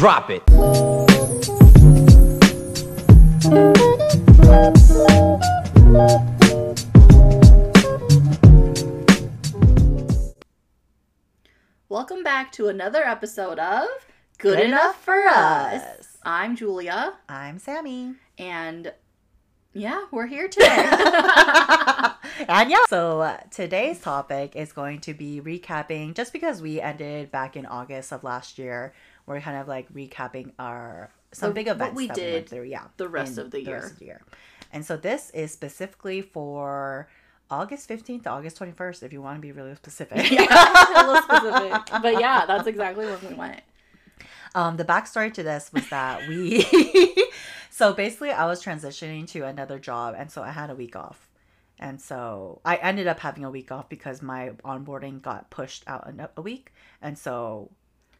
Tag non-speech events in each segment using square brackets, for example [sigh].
Drop it. Welcome back to another episode of Good, Good Enough, Enough for for Us. Us. I'm Julia, I'm Samy. and yeah, we're here today. [laughs] and yeah, so uh, today's topic is going to be recapping just because we ended back in August of last year. We're kind of like recapping our some The- big what events we that did we went through. Yeah, the rest of the year. of the year. And so this is specifically for August 15th to August 21st if you want to be really specific. [laughs] yeah, a little specific. But yeah, that's exactly when we went. Um, the backstory to this was that we, [laughs] so basically, I was transitioning to another job, and so I had a week off, and so I ended up having a week off because my onboarding got pushed out a week, and so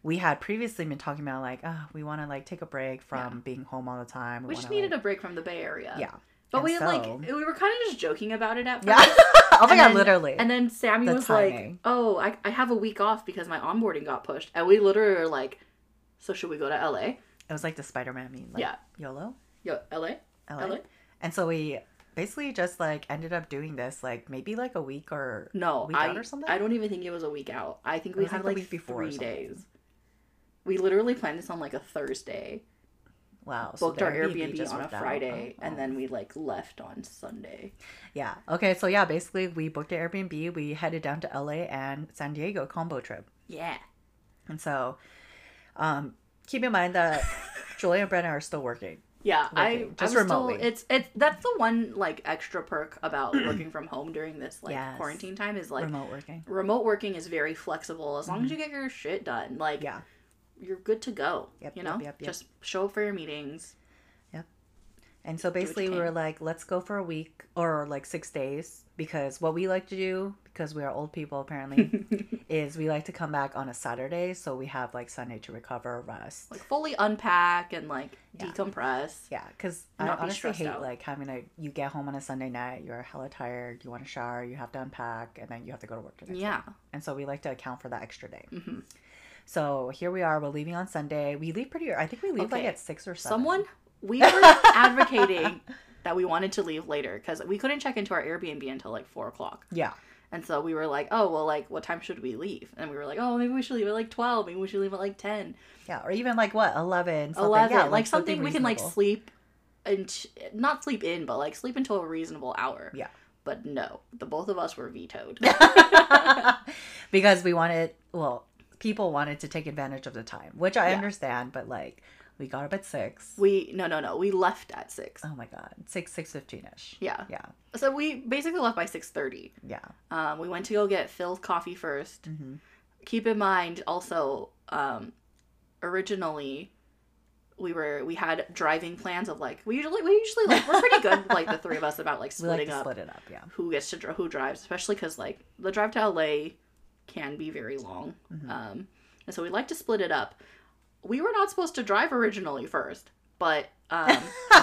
we had previously been talking about like, oh, we want to like take a break from Yeah. being home all the time. We just wanna, needed like, a break from the Bay Area. yeah, But And we like we were kind of just joking about it at first. yeah. [laughs] oh my And god, then- literally. And then Sammy The was like, "Oh, I, I have a week off because my onboarding got pushed." And we literally were like, "So should we go to LA?" it was like the Spider-Man meme, like Yeah. YOLO, Yo, LA? LA. LA? and so we basically just like ended up doing this like maybe like a week or No, week I out or something. I don't even think it was a week out. I think we had like, like week before three days. We literally planned this on like a Thursday, Wow. so booked our Airbnb just on a. Friday, Oh, and oh. then we like left on Sunday. Yeah. Okay. So yeah, basically we booked an Airbnb. We headed down to LA and San Diego combo trip. Yeah. And so, um, keep in mind that [laughs] Julia and Brenna are still working. Yeah, I just I'm still- remotely. it's it's that's the one like extra perk about [clears throat] working from home during this like Yes. quarantine time is like remote working. remote working is very flexible as long as you get your shit done. Like Mm-hmm. Yeah. You're good to go. Yep, you know, yep, yep. just show up for your meetings. Yep. And so basically we were like, let's go for a week or like six days because what we like to do because we are old people apparently [laughs] is we like to come back on a Saturday so we have like Sunday to recover, rest. Like fully unpack and like Yeah. decompress. Yeah, because I honestly hate out. like having a You get home on a Sunday night, you're hella tired, you want to shower, you have to unpack, and then you have to go to work the next day. Yeah. And so we like to account for that extra day. hmm So here we are. We're leaving on Sunday. We leave pretty. I think we leave like at six or seven. Someone we [laughs] were advocating that we wanted to leave later because we couldn't check into our Airbnb until like four o'clock. Yeah. And so we were like, oh, well, like, what time should we leave? And we were like, oh, maybe we should leave at like 12. Maybe we should leave at like 10, Yeah. Or even like what eleven. Something. 11. Yeah, like, something, we can like sleep and not sleep in, but like sleep until a reasonable hour. Yeah. But no, the both of us were vetoed. [laughs] [laughs] because we wanted. Well, people wanted to take advantage of the time, which I Yeah. understand. But like, we got up at six. we, no, no, no. We left at 6. oh my god, six six fifteen ish. Yeah. Yeah. So we basically left by 6.30. Yeah. Um, we went to go get Philz coffee 1st hmm keep in mind also um originally we were we had driving plans of like we usually we usually like we're pretty good like the three of us about like [laughs] like splitting to up split it up. Yeah. who gets to who drives especially because like the drive to la can be very long Mhm. um and so we like to split it up we were not supposed to drive originally first but um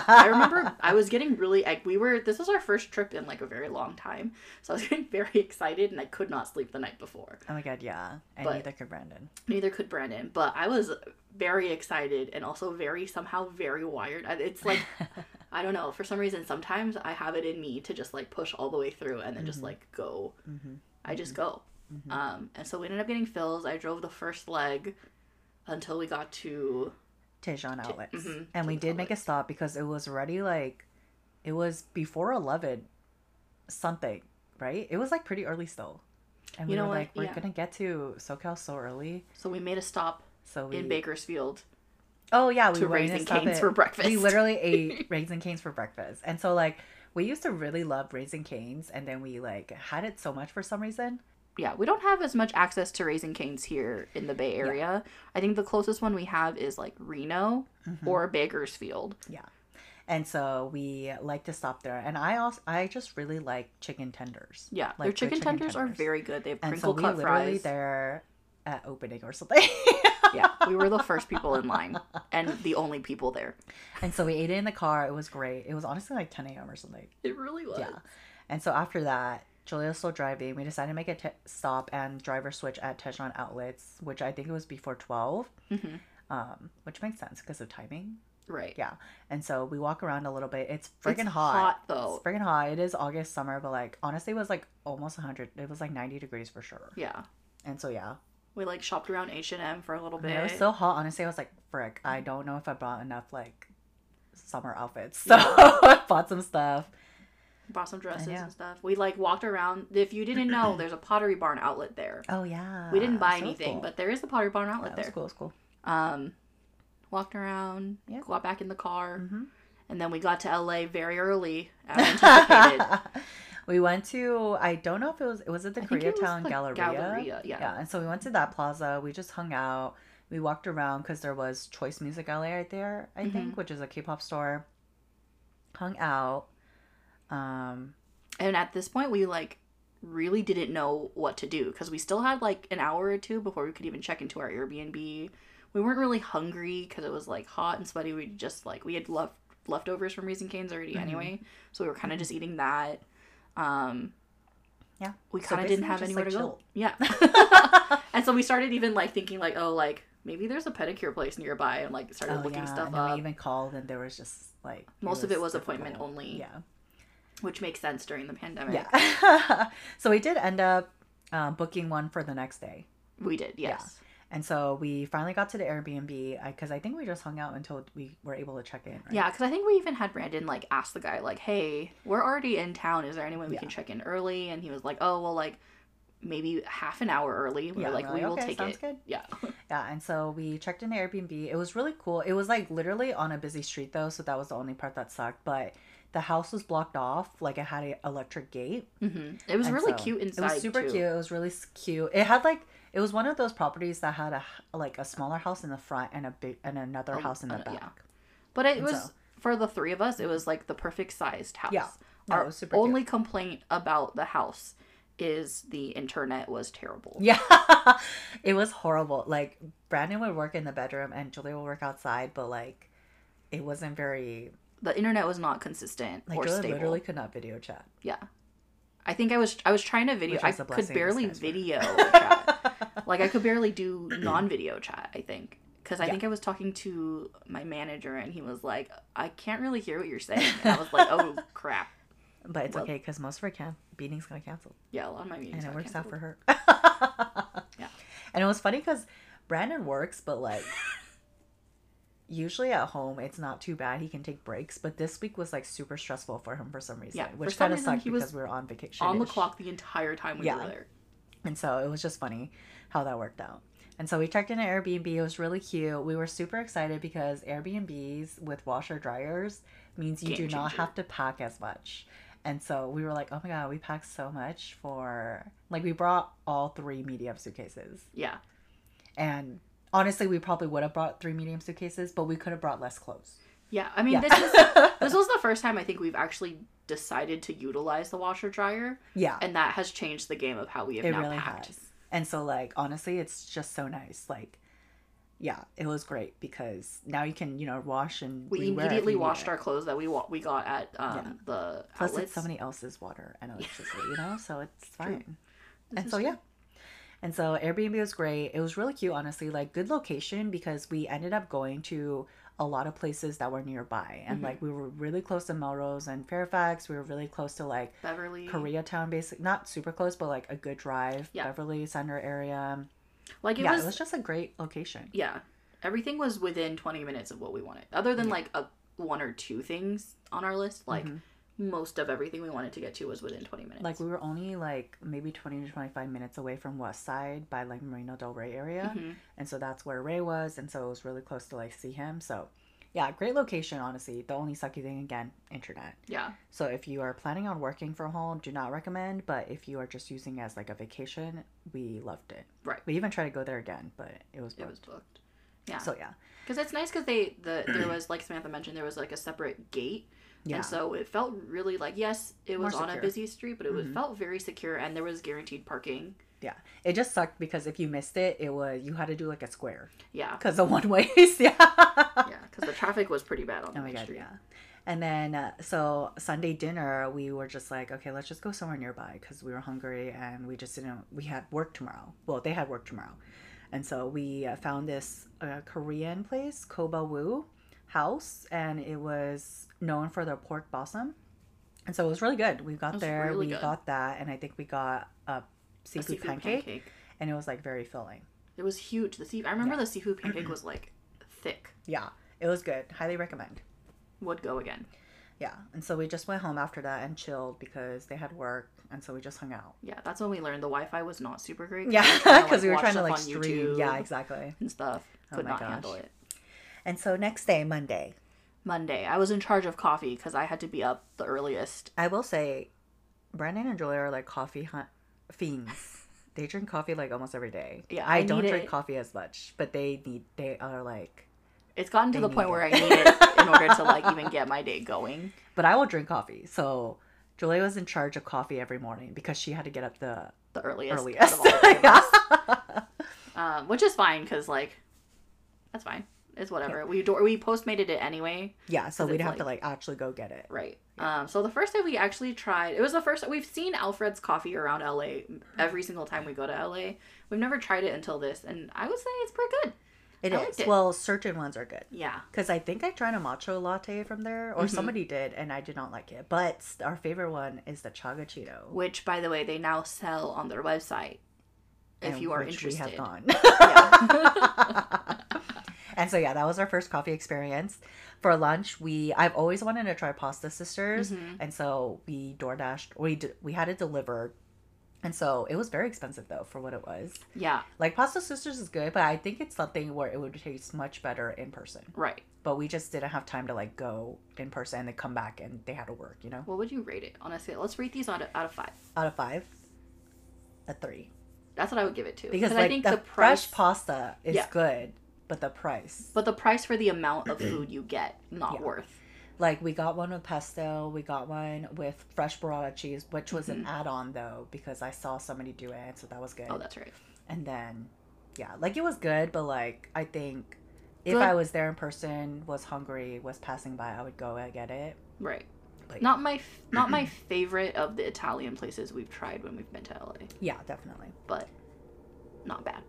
I remember [laughs] I was getting really like we were this was our first trip in like a very long time. So I was [laughs] getting very excited and I could not sleep the night before. Oh my god, yeah. And But- neither could Brandon. Neither could Brandon, but I was very excited and also very somehow very wired. It's like [laughs] I don't know, for some reason sometimes I have it in me to just like push all the way through and then just Mhm. like go. hmm I just go. Mhm. Um and so we ended up getting Philz. I drove the first leg until we got to Tejon outlets. mhm, and we did make a stop because it was already like, it was before 11 something, right? It was like pretty early still. And You we were like, we're Yeah. going to get to SoCal so early. so we made a stop So we. in Bakersfield Oh, yeah. We to Raising Canes for breakfast. We literally ate [laughs] Raising Canes for breakfast. And so, like, we used to really love Raising Canes. And then we, like, had it so much for some reason. Yeah, we don't have as much access to Raising Canes here in the Bay Area. I think the closest one we have is like Reno Mm-hmm. or Bakersfield. Yeah. And so we like to stop there. And I also, I just really like chicken tenders. Yeah, Like their chicken, chicken tenders, are very good. They have And crinkle so we cut literally fries. there at opening or something. yeah, we were the first people in line [laughs] and the only people there. And so we ate it in the car. It was great. It was honestly like 10 a.m. or something. It really was. Yeah. And so after that, Julia was still driving. We decided to make a t- stop and driver switch at Tejon Outlets, which I think it was before 12. Mhm. um, which makes sense because of timing. Right. Yeah. And so we walk around a little bit. It's freaking hot. hot though. It's freaking hot. It is August, summer, but like honestly, it was like almost 100. It was like 90 degrees for sure. Yeah. And so yeah, We like shopped around H and M for a little bit. it was so hot. Honestly, I was like, frick, I don't know if I bought enough like summer outfits. So [laughs] I bought some stuff. Bought some dresses and stuff. We like walked around. If you didn't know, there's a Pottery Barn outlet there. Oh yeah. We didn't buy So anything, cool. but there is a Pottery Barn outlet was there. cool. Cool. Um, walked around. Yeah. Got back in the car, hmm and then we got to LA very early, as anticipated. [laughs] we went to I don't know if it was was it the I think it was Koreatown the Galleria? Galleria, yeah. Yeah, and so we went to that plaza. We just hung out. We walked around because there was Choice Music LA right there, I Mhm. think, which is a K-pop store. Hung out. Um, And at this point, we like really didn't know what to do because we still had like an hour or two before we could even check into our Airbnb. We weren't really hungry because it was like hot and sweaty. We just like we had left leftovers from Raising Cane's already Mhm. anyway, so we were kind of just eating that. Um, Yeah. we kind of didn't have anywhere like, to go. Yeah, [laughs] [laughs] and so we started even like thinking like, oh, like maybe there's a pedicure place nearby, and like started oh, looking yeah, stuff and up. we even called, and there was just like Most of it was difficult. appointment only. Yeah. Which makes sense during the pandemic. Yeah. [laughs] so we did end up um, booking one for the next day. we did. Yes. And so we finally got to the Airbnb because I think we just hung out until we were able to check in. Right? Yeah, because I think we even had Brandon like ask the guy like, "Hey, we're already in town. Is there any way we Yeah. can check in early?" And he was like, "Oh, well, like maybe half an hour early." We Yeah, were like, we're "We will okay, take it." good. Yeah. [laughs] Yeah, and so we checked in the Airbnb. It was really cool. It was like literally on a busy street though, so that was the only part that sucked. But the house was blocked off, like it had an electric gate. hmm It was And really so cute inside. It was super too. cute. It was really cute. It had like it was one of those properties that had a like a smaller house in the front and a big and another Oh, house in the uh, back. yeah. But it And was so- for the three of us. It was like the perfect sized house. Yeah. No, it Our was super cute. only complaint about the house is the internet was terrible. Yeah, [laughs] it was horrible. Like Brandon would work in the bedroom and Julia would work outside, but like it wasn't very The internet was not consistent like or Julia stable. literally could not video chat. Yeah. I think I was I was trying to video. I could barely disguise for her. video [laughs] chat. Like I could barely do non-video chat. I think because I Yeah. think I was talking to my manager and he was like, "I can't really hear what you're saying." And I was like, "Oh [laughs] crap!" But it's Well- okay because most of her camp meetings got canceled, Yeah, a lot of my meetings and it works out for her. [laughs] Yeah. and it was funny because Brandon works, but like usually at home it's not too bad. He can take breaks, but this week was like super stressful for him for some reason, Yeah, which kind of sucked he was because we were on vacation on the clock the entire time we Yeah. were there. And so it was just funny how that worked out. And so we checked in at Airbnb. It was really cute. We were super excited because Airbnbs with washer dryers means you Game do not have to pack as much. And so we were like, oh my God, we packed so much for, like, we brought all three medium suitcases. Yeah, And honestly, we probably would have brought three medium suitcases, but we could have brought less clothes. yeah. I mean, Yeah. this is [laughs] this was the first time I think we've actually decided to utilize the washer dryer, yeah, and that has changed the game of how we have it now really packed. has. And so, like, honestly, it's just so nice. Like, yeah, it was great because now you can, you know, wash and We immediately washed our clothes that we wa- we got at um, Yeah. the Plus, outlets. it's somebody else's water and electricity, you know, so it's fine. And so true. yeah, and so Airbnb was great. It was really cute, honestly. Like good location because we ended up going to a lot of places that were nearby, and Mhm. like we were really close to Melrose and Fairfax. We were really close to like Beverly. Koreatown, basic, not super close, but like a good drive. Yeah. Beverly Center area. Like it yeah, was, it was just a great location. yeah. Everything was within 20 minutes of what we wanted. Other than Yeah. like a one or two things on our list, like Mhm. Most of everything we wanted to get to was within 20 minutes. Like we were only like maybe twenty to twenty five minutes away from West Side by like Marina Del Rey area. Mhm. and so that's where Ray was, and so it was really close to like see him. So, yeah, great location. Honestly, the only sucky thing again, internet. Yeah. So if you are planning on working from home, do not recommend. But if you are just using as like a vacation, we loved it. Right. We even tried to go there again, but it was It was booked. Yeah. So yeah, Because it's nice because they the there was like Samantha mentioned there was like a separate gate, yeah, and so it felt really like yes it was More on a busy street, but it was Mhm. felt very secure and there was guaranteed parking. yeah. It just sucked because if you missed it, it was you had to do like a square Yeah, because the [laughs] one ways. yeah. yeah, because the traffic was pretty bad on the Oh my main god, street. yeah. And then uh, so Sunday dinner, we were just like, okay, let's just go somewhere nearby because we were hungry and we just didn't. We had work tomorrow. Well, they had work tomorrow, And so we uh, found this uh, Korean place, Kobawoo House, and it was known for their pork bossam. And so it was really good. We got there, really we good. got that, and I think we got a A seafood, pancake, and it was like very filling. It was huge. The sea. I remember Yeah. the seafood [clears throat] pancake was like thick. Yeah, it was good. Highly recommend. Would go again. Yeah, and so we just went home after that and chilled because they had work, and so we just hung out. Yeah, that's when we learned the Wi-Fi was not super great. Yeah, [laughs] we were trying to, because we were trying to like stream. YouTube Yeah, exactly. and stuff. Oh Could my not gosh. handle it. And so next day, Monday, Monday, I was in charge of coffee because I had to be up the earliest. I will say, Brandon and Julia are like coffee hunt fiends. [laughs] they drink coffee like almost every day. Yeah, I, I don't drink it. coffee as much, but they need. They are like. It's gotten to the point need where I need it in order to like [laughs] even get my day going. But I will drink coffee. So Julia was in charge of coffee every morning because she had to get up the The earliest. earliest. Of all three of yeah. um, which is fine because like that's fine. It's whatever. We do, we postmated it anyway, yeah, so we'd have to like actually go get it. right? Um, so the first time we actually tried, it was the first we've seen Alfred's coffee around LA every single time we go to LA. We've never tried it until this, and I would say it's pretty good. It I is. it. Well, certain ones are good. Yeah, Because I think I tried a matcha latte from there, or Mhm. somebody did, and I did not like it. But our favorite one is the Chaga Cheeto. which by the way they now sell on their website. If and you are which we interested, have gone. Yeah. [laughs] [laughs] [laughs] and so yeah, that was our first coffee experience. For lunch, we I've always wanted to try Pasta Sisters, Mhm. and so we DoorDashed. We d- we had it delivered, and so it was very expensive though for what it was. yeah, Like Pasta Sisters is good, but I think it's something where it would taste much better in person. right. But we just didn't have time to like go in person and then come back and they had to work. You know, What would you rate it on a scale? Let's rate these out of, out of five. out of five, a three. That's what I would give it to. Because I think the, the price, fresh pasta is Yeah. good, but the price. but the price for the amount of food you get, not Yeah. worth. Like we got one with pesto, we got one with fresh burrata cheese, which was an mm-hmm. add-on though because I saw somebody do it, so that was good. Oh, that's right. and then, yeah, like it was good, but like I think if Good. I was there in person, was hungry, was passing by, I would go and get it. Right. Like, Not my f- [clears throat] not my favorite of the Italian places we've tried when we've been to LA, yeah, definitely. but not bad.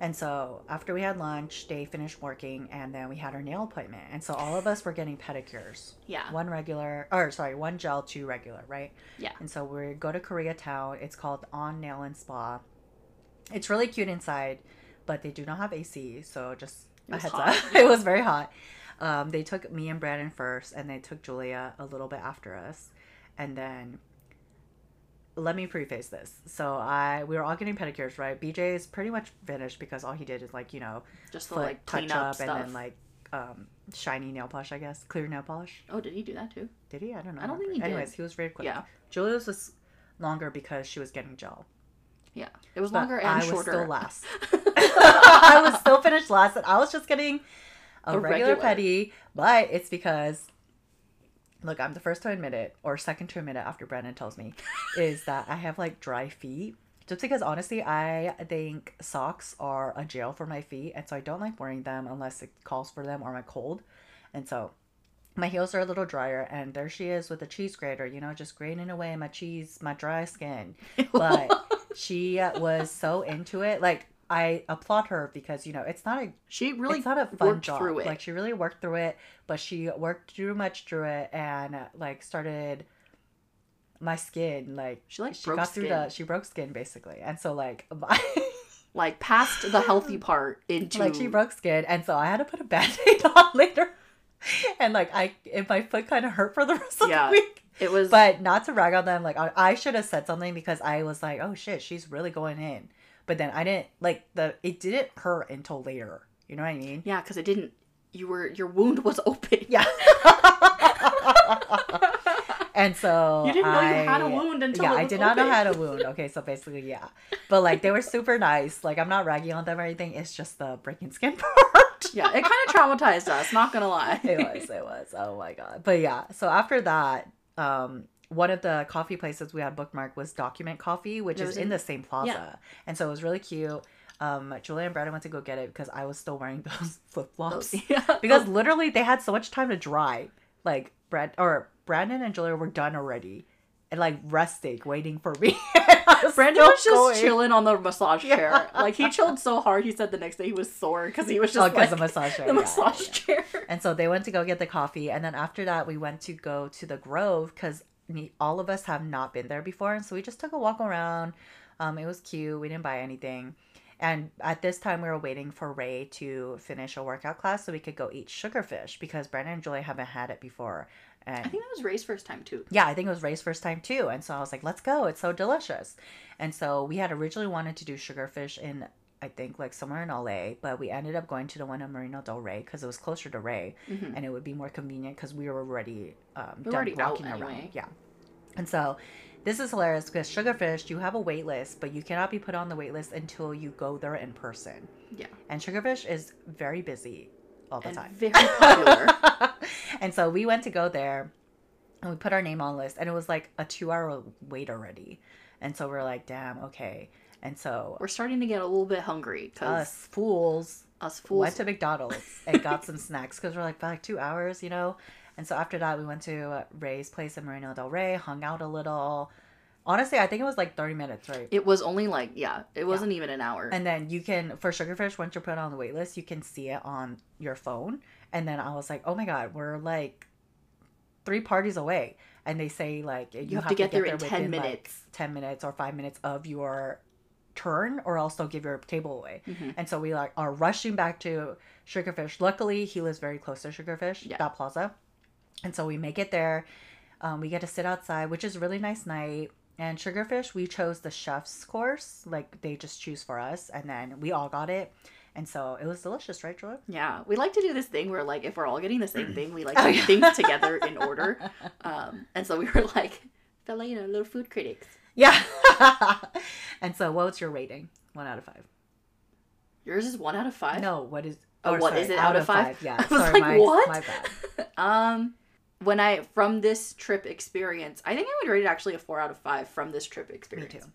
And so after we had lunch, they finished working, and then we had our nail appointment. And so all of us were getting pedicures. Yeah. One regular, or sorry, one gel, two regular, right? Yeah. And so we go to Koreatown. It's called On Nail and Spa. It's really cute inside, but they do not have AC, so just It a was heads hot. up. [laughs] it was very hot. Um, they took me and Brandon first, and they took Julia a little bit after us, and then. Let me preface this. So I we were all getting pedicures, right? BJ is pretty much finished because all he did is like you know Just foot like clean touch up stuff. and then like um shiny nail polish, I guess, clear nail polish. oh, did he do that too? Did he? I don't know. I don't think he did. Anyways, he was very quick. Yeah. Julia's was longer because she was getting gel. Yeah. It was But longer and I shorter. was still last. [laughs] I was still finished last, and I was just getting a, A regular, regular. petty. But it's because, look, I'm the first to admit it, or second to admit it after Brandon tells me, [laughs] is that I have like dry feet. Just because honestly, I think socks are a jail for my feet, and so I don't like wearing them unless it calls for them or I'm cold. And so my heels are a little drier, and there she is with a cheese grater, you know, just grating away my cheese, my dry skin. [laughs] But she was so into it. Like I applaud her because you know it's not a she really it's not a fun worked job. through it. Like she really worked through it, but she worked too much through it and like started my skin like She, like, she broke got through skin. the she broke skin basically, and so like. [laughs] like past the healthy part into like she broke skin and so i had to put a band-aid [laughs] on later and like i if my foot kind of hurt for the rest of Yeah. the week it was but not to rag on them like I, I should have said something because i was like oh shit she's really going in but then i didn't like the it didn't hurt until later you know what i mean yeah because it didn't you were your wound was [laughs] open yeah [laughs] and so you didn't know you had a wound until yeah, I did not know open. I had a wound. [laughs] Okay, so basically, yeah. But like they were super nice. Like I'm not ragging on them or anything. It's just the breaking skin part. yeah it kind of traumatized us not gonna lie it was, it was. Oh my god. But yeah, so after that, um, one of the coffee places we had bookmarked was Document Coffee, which is in, in- the same plaza, yeah. and so it was really cute. Um, Julia and Brandon went to go get it because I was still wearing [laughs] those flip flops [laughs] yeah because literally they had so much time to dry. Like Brad or Brandon and Julia were done already, and like resting, waiting for me. [laughs] Was Brandon was just going. chilling on the massage Yeah. chair. Like he chilled so hard, he said the next day he was sore because he was Oh, just because like the massage chair. the yeah, massage yeah. chair. And so they went to go get the coffee, and then after that, we went to go to the Grove because all of us have not been there before, and so we just took a walk around. Um, it was cute. We didn't buy anything, and at this time, we were waiting for Ray to finish a workout class so we could go eat sugarfish because Brandon and Julie haven't had it before. And I think that was Ray's first time too. yeah, I think it was Ray's first time too. And so I was like, let's go. It's so delicious. And so we had originally wanted to do sugarfish in, I think, like somewhere in LA, but we ended up going to the one in Marina Del Rey because it was closer to Ray Mhm. and it would be more convenient because we were already, um, We were done already walking around. anyway. Yeah. And so this is hilarious because sugarfish, you have a wait list, but you cannot be put on the wait list until you go there in person. Yeah. And sugarfish is very busy all the And time. very popular. [laughs] and so we went to go there and we put our name on the list and it was like a two hour wait already. And so we're like, damn, okay. And so We're starting to get a little bit hungry because us fools us fools. went to McDonald's and got some [laughs] snacks because we're like, for like two hours, you know? And so after that, we went to uh, Ray's place in Marina Del Rey, hung out a little. Honestly, I think it was like 30 minutes, right? it was only like yeah, it wasn't even an hour. And then you can, for Sugarfish, once you're put on the wait list, you can see it on your phone. And then I was like, oh my God, we're like three parties away. And they say, like, you, have to get there in within, 10 like, minutes. 10 minutes or five minutes of your turn, or else they'll give your table away. Mhm. And so we like are rushing back to Sugarfish. Luckily, he lives very close to Sugarfish, Yeah. that plaza. And so we make it there. Um, we get to sit outside, which is a really nice night. And Sugarfish, we chose the chef's course. Like they just choose for us. And then we all got it. And so it was delicious, right, Joy? Yeah, we like to do this thing where like if we're all getting the same thing, we like [clears throat] Oh, to do yeah. things together in [laughs] order. Um, and so we were like, felt like you know, little food critics. Yeah. [laughs] and so what's your rating? One out of five. Yours is one out of five. No, what is Oh, or what sorry, is it out, of five? Yeah. [laughs] I was sorry, like, my, what? my bad. [laughs] Um, when I from this trip experience, I think I would rate it actually a four out of five from this trip experience. Me too.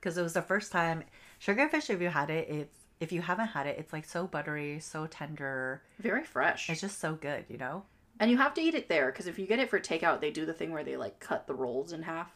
Because it was the first time sugarfish. If you had it, it's if you haven't had it, it's like so buttery, so tender. Very fresh, It's just so good, you know. and you have to eat it there because if you get it for takeout, they do the thing where they like cut the rolls in half.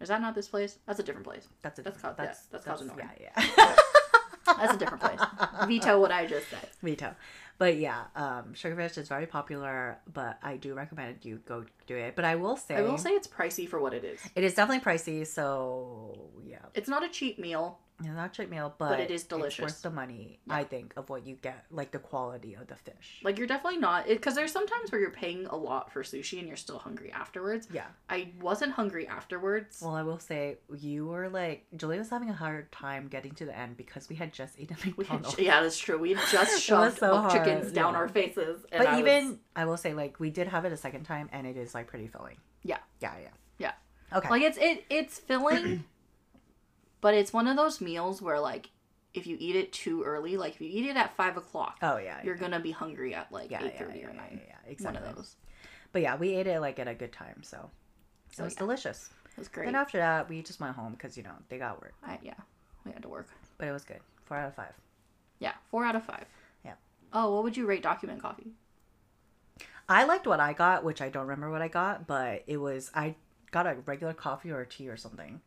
Is that not this place? That's a different place. That's a That's different- called- yeah, that's called an yeah, yeah. [laughs] That's a different place. [laughs] Veto what I just said. Veto. But yeah, um, sugarfish is very popular, but I do recommend you go do it. But I will say, I will say it's pricey for what it is. it is definitely pricey. So yeah, It's not a cheap meal. It's not cheap meal, but, it is delicious. It's worth the money, Yeah. I think, of what you get, like the quality of the fish. Like you're definitely not because there's sometimes where you're paying a lot for sushi and you're still hungry afterwards. yeah. I wasn't hungry afterwards. Well, I will say you were like Julie was having a hard time getting to the end because we had just eaten [laughs] We had, yeah, that's true. We had [laughs] just shoved so chickens hard, down yeah. our faces. And But I even was- I will say like we did have it a second time and it is like pretty filling. Yeah. Yeah, yeah. Yeah. Okay. like it's it it's filling, [clears throat] but it's one of those meals where like if you eat it too early, like if you eat it at five o'clock, oh yeah. you're gonna be hungry at like yeah, eight yeah, thirty yeah, or yeah, nine. yeah, yeah, exactly. One of those. But yeah, we ate it like at a good time, so So oh, it was delicious. it was great. Then after that, we just went home because you know they got work, I, yeah, we had to work. but it was good. Four out of five. Yeah, four out of five. Yeah. Oh, what would you rate document coffee? I liked what I got, which I don't remember what I got, but it was I got a regular coffee or a tea or something.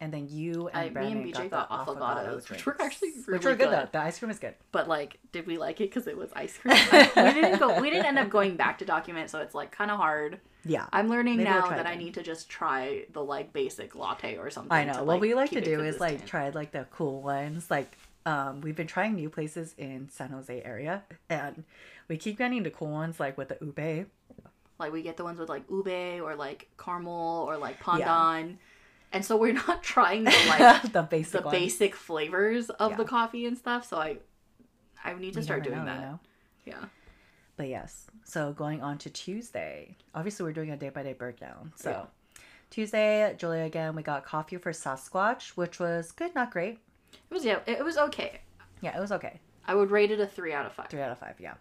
And then you and I, me and BJ got, got the affogatos, which were actually which really were good, good. though. The ice cream is good. But like, did we like it because it was ice cream? [laughs] Like, we didn't go. We didn't end up going back to document, so it's like kind of hard. Yeah, I'm learning Maybe we'll now try that I need to just try the like basic latte or something. I know. to, what we like to do is like try like the cool ones. Like um, we've been trying new places in San Jose area, and we keep getting the cool ones like with the ube. like we get the ones with like ube or like caramel or like pandan, and so we're not [laughs] trying the [laughs] like the basic the basic flavors of the coffee and stuff. So I, I need to You start doing know, that. you know? Yeah. But yes, so going on to Tuesday. Obviously, we're doing a day by day breakdown. So Yeah. Tuesday, Julia again, we got coffee for Sasquatch, which was good, not great. It was yeah. It was okay. Yeah, it was okay. I would rate it a three out of five. Three out of five. Yeah,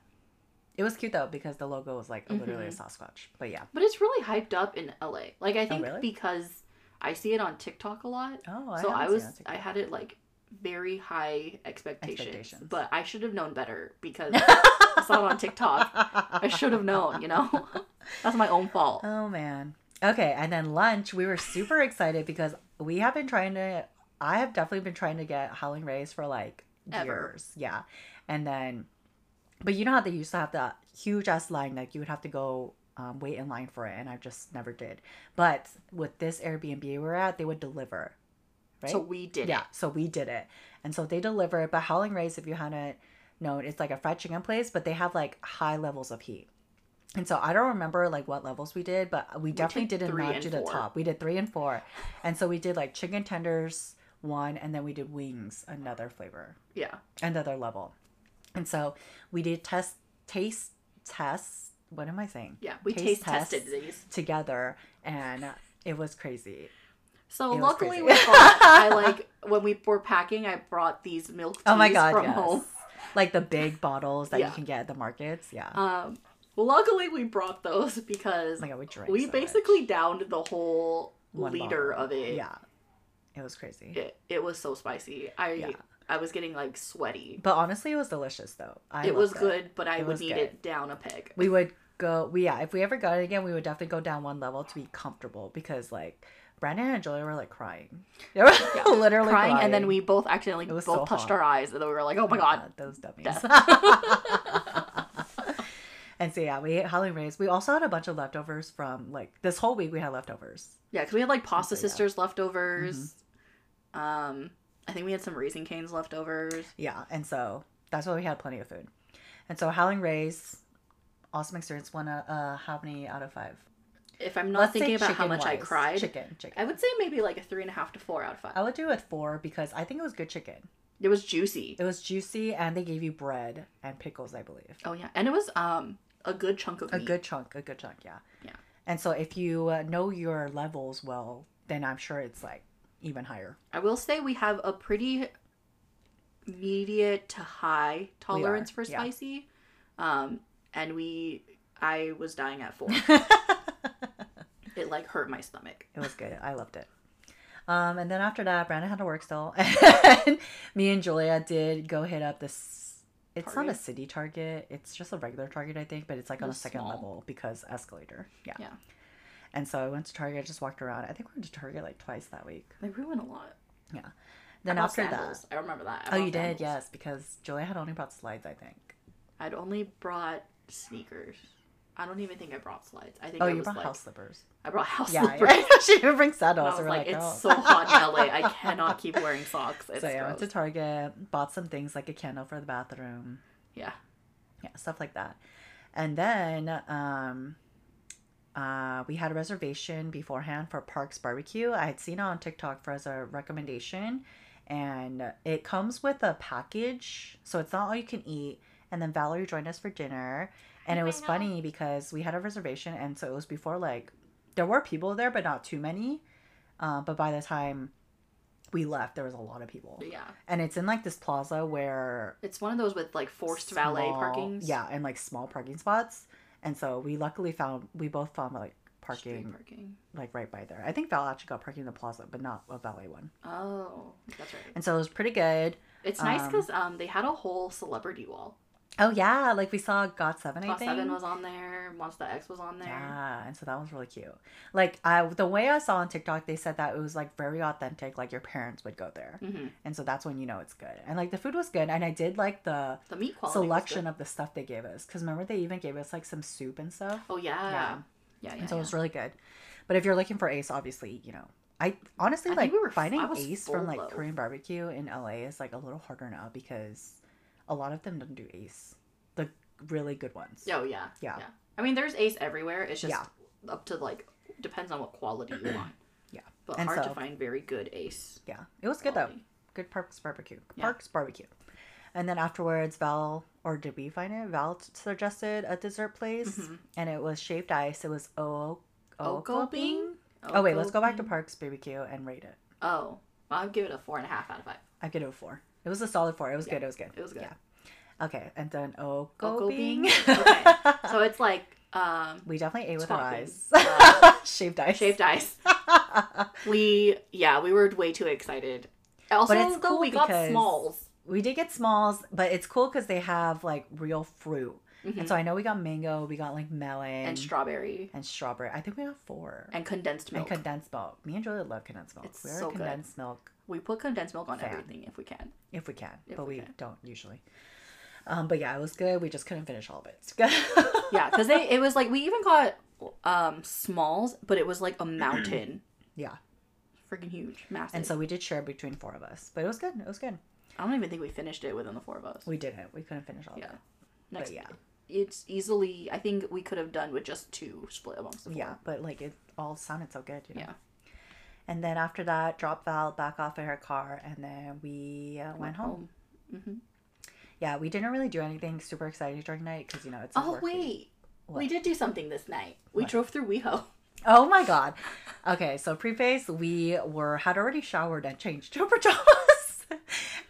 it was cute though because the logo was like literally a Mm-hmm. Sasquatch. But yeah. But it's really hyped up in LA. Like I think Oh, really? because I see it on TikTok a lot. Oh, I so I was I had it like very high expectations, Expectations. but I should have known better because [laughs] I saw it on TikTok. I should have known, you know. [laughs] That's my own fault. Oh man. Okay, and then lunch, we were super excited because we have been trying to. I have definitely been trying to get Howling Rays for like Ever. years. Yeah, and then, but you know how they used to have that huge ass line, like you would have to go um, wait in line for it, and I just never did. But with this Airbnb we were at, they would deliver. Right. So we did yeah, it. so we did it, and so they deliver it. But Howling Rays, if you hadn't known, it's like a fried chicken place, but they have like high levels of heat. And so I don't remember like what levels we did, but we definitely did didn't not do the top. We did three and four, and so we did like chicken tenders one, and then we did wings another flavor, Yeah. another level, and so we did test taste tests. What am I saying? Yeah. We Taste taste tested these. Together, and it was crazy. So It luckily crazy. we brought [laughs] I like when we were packing I brought these milk teas Oh my god, from yes. home. Like the big [laughs] bottles that Yeah. you can get at the markets. Yeah. Um well luckily we brought those because oh god, we we so basically downed the whole One liter bottle. of it. Yeah. It was crazy. It, it was so spicy. I Yeah. I was getting like sweaty. But honestly, it was delicious though. I it was loved good, but I It would need good. it down a peg. We would go. We yeah. If we ever got it again, we would definitely go down one level to be comfortable because like Brandon and Julia were like crying. [laughs] They were Yeah. literally crying, crying, and then we both accidentally It both so touched hot. our eyes and then we were like, oh my god. those dummies. [laughs] And so yeah, we ate Howling Rays. We also had a bunch of leftovers from like this whole week. We had leftovers. Yeah, because we had like pasta So, yeah. sisters leftovers. Mm-hmm. Um, I think we had some raising canes leftovers. Yeah, and so that's why we had plenty of food. And so Howling Rays, awesome experience. One uh, uh how many out of five? If I'm not Let's thinking about how much I chicken-wise. cried, Chicken, chicken. I would say maybe like a three and a half to four out of five. I would do it four because I think it was good chicken. It was juicy. It was juicy and they gave you bread and pickles, I believe. Oh yeah, and it was um a good chunk of A meat. good chunk, a good chunk, yeah. Yeah. And so if you uh, know your levels well, then I'm sure it's like even higher. I will say we have a pretty mediate to high tolerance for yeah. spicy. Um, and we, I was dying at four. [laughs] it like hurt my stomach. It was good. I loved it. Um, and then after that, Brandon had to work still. [laughs] And me and Julia did go hit up this. It's not a city Target. It's just a regular Target, I think, but it's like on a second small. level because escalator. Yeah. Yeah. And so I went to Target, I just walked around. I think we went to Target like twice that week. They ruin a lot. Yeah. Then I after sandals. that, I remember that. I oh, you did, yes, because Julia had only brought slides, I think. I'd only brought sneakers. I don't even think I brought slides. I think Oh, I you brought like, house slippers. I brought house Yeah, slippers. yeah. [laughs] she didn't bring And sandals. I was like, like, it's oh. so hot in LA. I [laughs] cannot keep wearing socks. It's so yeah, I went to. Target, bought some things like a candle for the bathroom. Yeah. yeah stuff like that and then um uh, we had a reservation beforehand for Parks Barbecue. I had seen it on TikTok for as a recommendation, and it comes with a package, so it's not all you can eat. And then Valerie joined us for dinner, and it was funny because we had a reservation, and so it was before like there were people there, but not too many. Uh, but by the time we left, there was a lot of people, Yeah. and it's in like this plaza where It's one of those with like forced valet small- parkings. Yeah, and like small parking spots. And so we luckily found we both found like parking parking. like right by there. I think Val actually got parking in the plaza, but not a valet one. Oh, that's right. And so it was pretty good. It's nice Um, because um, they had a whole celebrity wall. Oh yeah, like we saw Got Seven. I Got think. Seven was on there. Monsta X was on there. Yeah, and so that was really cute. Like I, the way I saw on TikTok, they said that it was like very authentic. Like your parents would go there, hmm and so that's when you know it's good. And like the food was good, and I did like the The meat quality. selection of the stuff they gave us. Because remember they even gave us like some soup and stuff. Oh yeah. Yeah. Yeah. Yeah. and so it was really good. But if you're looking for Ace, obviously, you know, I honestly I like we were finding Ace from like. Korean barbecue in LA is like a little harder now because a lot of them don't do Ace, the really good ones. Oh yeah. Yeah. I mean, there's Ace everywhere. It's just Yeah. up to like depends on what quality you want. [clears throat] Yeah. But And hard so- to find very good Ace. Yeah, it was good though. Good Parks barbecue. Yeah. Parks barbecue. And then afterwards, Val or did we find it? Val t- suggested a dessert place, Mhm. and it was shaved ice. It was o Oko Oko bean? Oh wait, let's go back to? Parks barbecue and rate it. Oh, well, I'd give it a four and a half out of five. I give it a four. It was a solid four. It was Yeah, good. It was good. It was good. Yeah. Okay, and then Oko, Oko bean. bean? Okay. [laughs] So it's like um, we definitely ate with our eyes. Uh, [laughs] shaved ice. shaved ice. [laughs] We yeah, we were way too excited. Also, it's though cool we got smalls. we did get smalls, but it's cool because they have like real fruit. Mhm. And so I know we got mango, we got like melon and strawberry and strawberry. I think we got four. and condensed milk. And condensed milk. Me and Julia love condensed milk. It's We're so a good. condensed milk we put condensed milk on Fan. everything if we can. if we can, If but we we, can. don't usually. Um, but yeah, it was good. We just couldn't finish all of it. [laughs] Yeah, because they it was like we even got um smalls, but it was like a mountain, [clears throat] yeah. freaking huge, massive. And so we did share between four of us, but it was good. It was good. I don't even think we finished it within the four of us. We didn't. We couldn't finish all yeah. of it. Next, But yeah, it's easily. I think we could have done with just two split amongst the four. yeah. But like it all sounded so good. You know? Yeah. And then after that, dropped Val back off at her car, and then we uh, went home. hmm Yeah, we didn't really do anything super exciting during night because you know it's. Oh wait, What? we did do something this night. We What? drove through WeHo. Oh my god. Okay, so preface, we were had already showered and changed to [laughs] pajamas.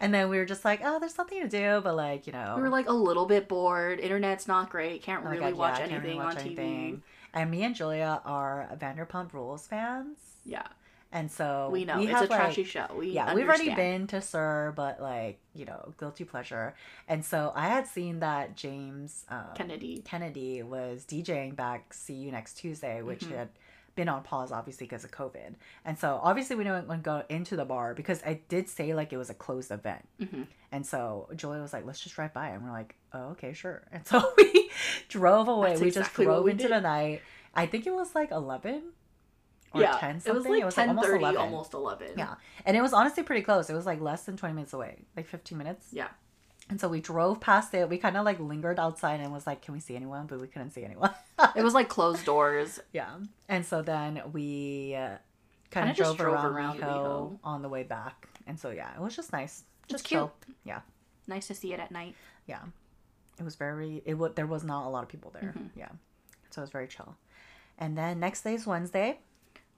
and then we were just like, oh, there's something to do, but like, you know. We were like a little bit bored. Internet's not great. Can't oh really God, watch yeah, anything really watch on anything. And me and Julia are Vanderpump Rules fans. Yeah, And so we know we it's a trashy like, show. We yeah, we've already been to SUR, but like, you know, guilty pleasure. And so I had seen that James um, Kennedy. Kennedy was DJing back See You Next Tuesday, which Mhm. had been on pause obviously because of COVID. And so obviously we didn't want to go into the bar because I did say like it was a closed event. hmm And so Julia was like, let's just drive by. And we're like, oh, okay, sure. [laughs] And so we [laughs] drove away. That's we exactly just drove into did. the night. I think it was like 11 or yeah, 10 it something. was like almost ten thirty, 11. almost eleven. Yeah. And it was honestly pretty close. It was like less than 20 minutes away, like 15 minutes. Yeah. And so we drove past it. We kind of like lingered outside and was like, can we see anyone? But we couldn't see anyone. [laughs] It was like closed doors. yeah. And so then we uh, kind Kinda drove, drove around, around WeHo. on the way back. And so yeah, it was just nice. It's Just cute. chill. Yeah. Nice to see it at night. Yeah. It was very it wa there was not a lot of people there. Mhm. Yeah. So it was very chill. And then next day is Wednesday.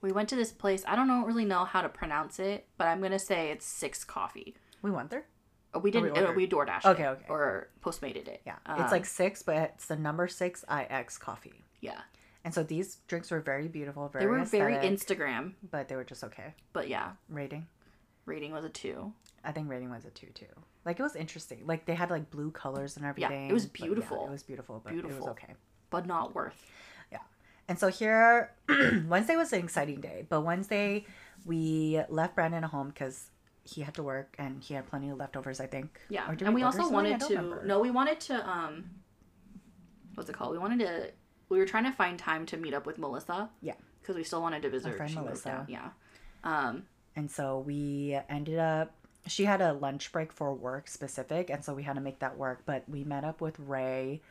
We went to this place. I don't know, really know how to pronounce it, but I'm gonna say it's Six Coffee. We went there. Uh, We didn't. we uh, we DoorDashed. Okay, it, okay. Or Postmated it. Yeah. Um, it's like six, but it's the number six IX coffee. yeah. And so these drinks were very beautiful, very They were very Instagram, but they were just okay. but yeah, Rating. rating was a two. I think rating was a two too. Like it was interesting. Like they had like blue colors and everything. Yeah, it was but yeah, beautiful. it was beautiful, but it Beautiful. was okay. but not worth. And so here, [clears throat] Wednesday was an exciting day. But Wednesday, we left Brandon at home because he had to work and he had plenty of leftovers, I think. Yeah, and we order also wanted to. remember. No, we wanted to. Um, what's it called? We wanted to. We were trying to find time to meet up with Melissa. Yeah. Because we still wanted to visit. her. friend She Melissa. Yeah. Um. And so we ended up. She had a lunch break for work specific, and so we had to make that work. But we met up with Ray,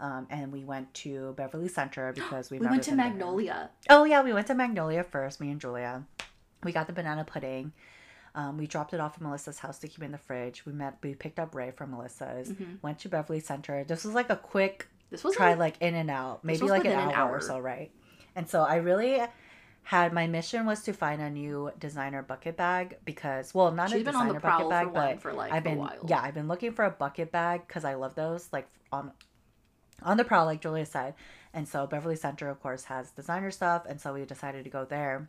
um, and we went to Beverly Center [gasps] because we've We went to been there. Magnolia. Oh yeah, we went to Magnolia first, me and Julia. We got the banana pudding. Um, we dropped it off at Melissa's house to keep in the fridge. We met. We picked up Ray from Melissa's. Mhm. Went to Beverly Center. This was like a quick This was try, like, like in and out, maybe like an hour, an hour. or so, right? And so I really had my mission was to find a new designer bucket bag because, well, not she's a been on designer the bucket bag, but for like I've been a while. yeah, I've been looking for a bucket bag because I love those like on on the prowl, like Julia said. And so Beverly Center, of course, has designer stuff, and so we decided to go there.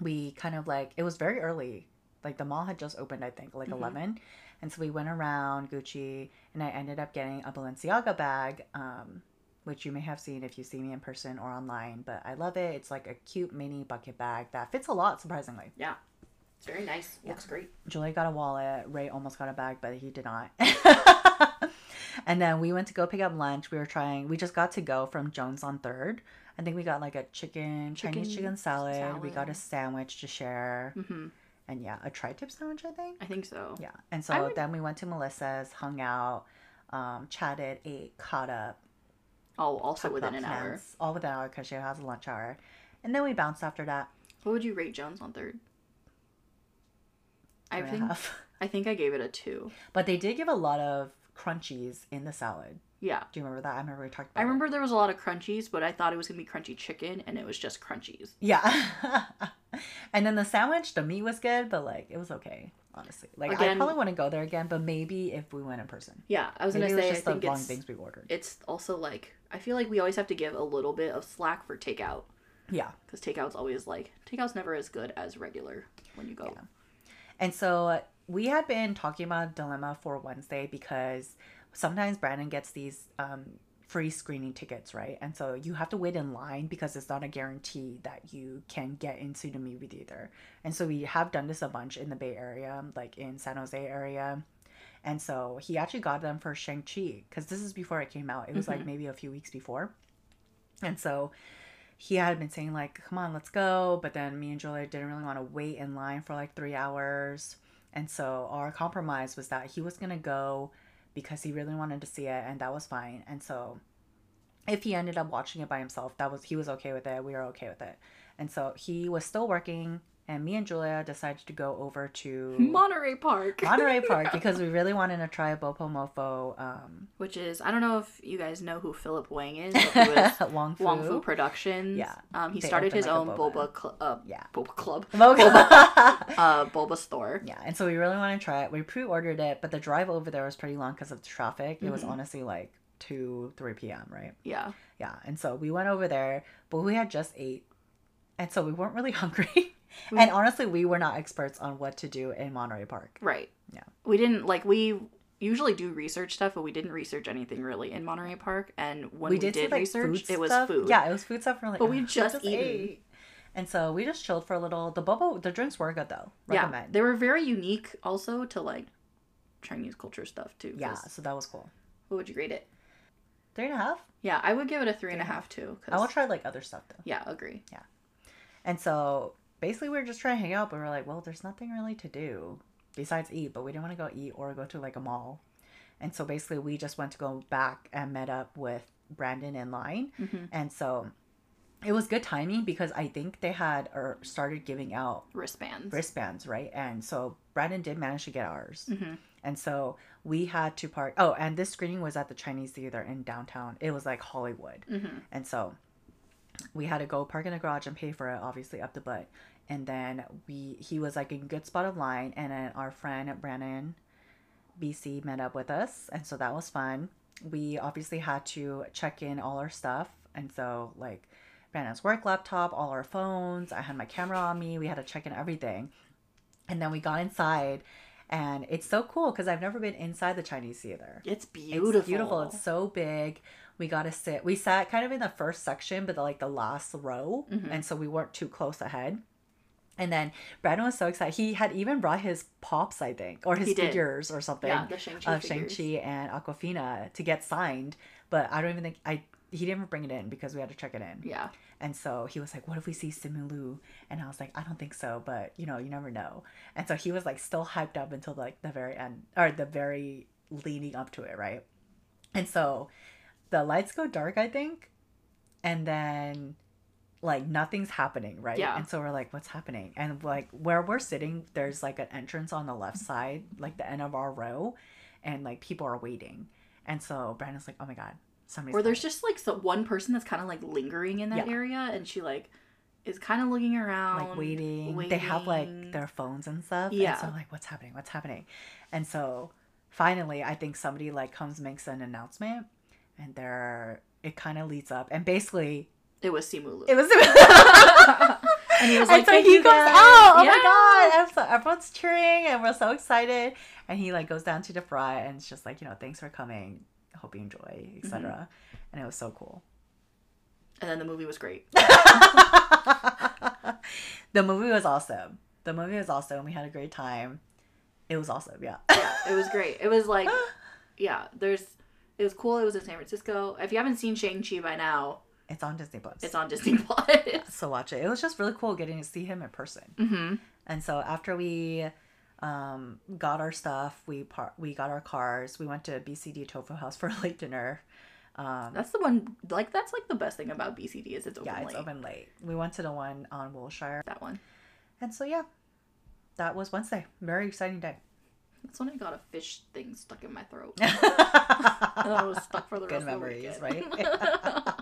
We kind of like it was very early, like the mall had just opened, I think, like Mhm. eleven, and so we went around Gucci, and I ended up getting a Balenciaga bag. Um, which you may have seen if you see me in person or online, but I love it. It's like a cute mini bucket bag that fits a lot, surprisingly. Yeah. It's very nice. Yeah. Looks great. Julie got a wallet. Ray almost got a bag, but he did not. [laughs] and then we went to go pick up lunch. We were trying. We just got to go from Joan's on Third. I think we got like a chicken, Chinese Chicken chicken salad. We got a sandwich to share, hmm and yeah, a tri-tip sandwich, I think. I think so. Yeah. And so would- then we went to Melissa's, hung out, um, chatted, ate, caught up. Oh, also within an hour. plans, All within an hour because she has a lunch hour, and then we bounced after that. What would you rate Joan's on third? I think. I think I gave it a two. But they did give a lot of crunchies in the salad. Yeah. Do you remember that? I remember we talked about I it. remember there was a lot of crunchies, but I thought it was gonna be crunchy chicken, and it was just crunchies. Yeah. [laughs] and then the sandwich, the meat was good, but like it was okay, honestly. Like I probably wouldn't go there again, but maybe if we went in person. Yeah, I was gonna it was say I just the think it's things we ordered. it's also like I feel like we always have to give a little bit of slack for takeout Yeah. because takeout's always like takeout's never as good as regular when you go. Yeah. And so we had been talking about dilemma for Wednesday because sometimes Brandon gets these um, free screening tickets, right? And so you have to wait in line because it's not a guarantee that you can get into the movie theater. And so we have done this a bunch in the Bay Area, like in San Jose area. And so he actually got them for Shang-Chi because this is before it came out. It was like maybe a few weeks before. And so he had been saying like, "Come on, let's go," but then me and Julia didn't really want to wait in line for like 3 hours. And so our compromise was that he was going to go because he really wanted to see it and that was fine. And so if he ended up watching it by himself, that was he was okay with it. We were okay with it. And so he was still working and me and Julia decided to go over to Monterey Park. Monterey Park [laughs] because we really wanted to try Bopomofo um Which is I don't know if you guys know who Philip Wang is. But he was [laughs] Wong Fu. Wong Fu Productions. Yeah. Um, he They started his like, own boba. boba, cl- uh, Yeah. boba club, [laughs] Boba. uh, boba store. yeah, and so we really want to try it. We pre-ordered it, but the drive over there was pretty long because of the traffic. It was Mhm. honestly like 2 3 p.m., right? Yeah. Yeah, and so we went over there, but we had just ate, and so we weren't really [laughs] hungry. We- and honestly, we were not experts on what to do in Monterey Park. Right. Yeah. We didn't like we usually do research stuff, but we didn't research anything really in Monterey Park. And when we, did, see, like, research, it was stuff. food. Yeah, it was food stuff. We're like, But we "Ugh, just eaten." ate." And so we just chilled for a little. The boba, the drinks were good though. Yeah. They were very unique also to like Chinese culture stuff too. Yeah, so that was cool. What would you grade it? Three and a half. Yeah, I would give it a three and a half too. 'cause- I will try like other stuff though. Yeah, agree. And so basically, we were just trying to hang out, but we were like, well, there's nothing really to do besides eat, but we didn't want to go eat or go to like a mall. And so basically, we just went to go back and met up with Brandon in line. hmm And so it was good timing because I think they had or started giving out Wristbands. wristbands, right? And so Brandon did manage to get ours. hmm And so we had to park. Oh, and this screening was at the Chinese Theater in downtown. It was like Hollywood. hmm And so we had to go park in a garage and pay for it, obviously up the butt. And then we he was like in good spot of line, and then our friend Brandon, BC met up with us, and so that was fun. We obviously had to check in all our stuff, and so like Brandon's work laptop, all our phones. I had my camera on me. We had to check in everything, and then we got inside, and it's so cool because I've never been inside the Chinese theater. It's beautiful. It's beautiful. It's so big. We got to sit. We sat kind of in the first section, but like the last row, Mhm. and so we weren't too close ahead. And then Brandon was so excited. He had even brought his pops, I think, or his figures or something yeah, the Shang-Chi of Shang-Chi and Awkwafina to get signed. But I don't even think I. He didn't bring it in because we had to check it in. Yeah. And so he was like, "What if we see Simu Liu?" And I was like, "I don't think so, but you know, you never know." And so he was like still hyped up until like the very end or the very leading up to it, right? And so the lights go dark, I think, and then like nothing's happening, right? Yeah. And so we're like, "What's happening?" And like where we're sitting, there's like an entrance on the left side, like the end of our row, and like people are waiting. And so Brandon's like, "Oh my god." Somebody's Or there's coming." just like so one person that's kind of like lingering in that Yeah. area, and she like is kind of looking around, like waiting. They have like their phones and stuff. Yeah. And so like, what's happening? What's happening? And so finally, I think somebody like comes makes an announcement, and there it kind of leads up, and basically It was Simu Liu. it was. [laughs] And he was and like, so "Thank he you, goes guys." out. Oh Yeah. my god! And so everyone's cheering, and we're so excited. And he like goes down to the fry, and it's just like you know, thanks for coming. Hope you enjoy, etc. Mm-hmm. And it was so cool. and then the movie was great. [laughs] the movie was awesome. The movie was awesome. We had a great time. It was awesome. Yeah. Yeah, it was great. It was like, [gasps] yeah, there's, it was cool. It was in San Francisco. If you haven't seen Shang Chi by now, It's on Disney Plus. it's on Disney [laughs] Plus. so watch it. It was just really cool getting to see him in person. mm-hmm. And so after we um, got our stuff, we par- we got our cars. We went to BCD Tofu House for a late dinner. Um, That's the one. Like that's like the best thing about BCD is it's open yeah, late. it's open late. We went to the one on Wilshire, That one. and so yeah, that was Wednesday. Very exciting day. That's when I got a fish thing stuck in my throat. [laughs] and I was stuck for the Good rest memories, of the weekend. right?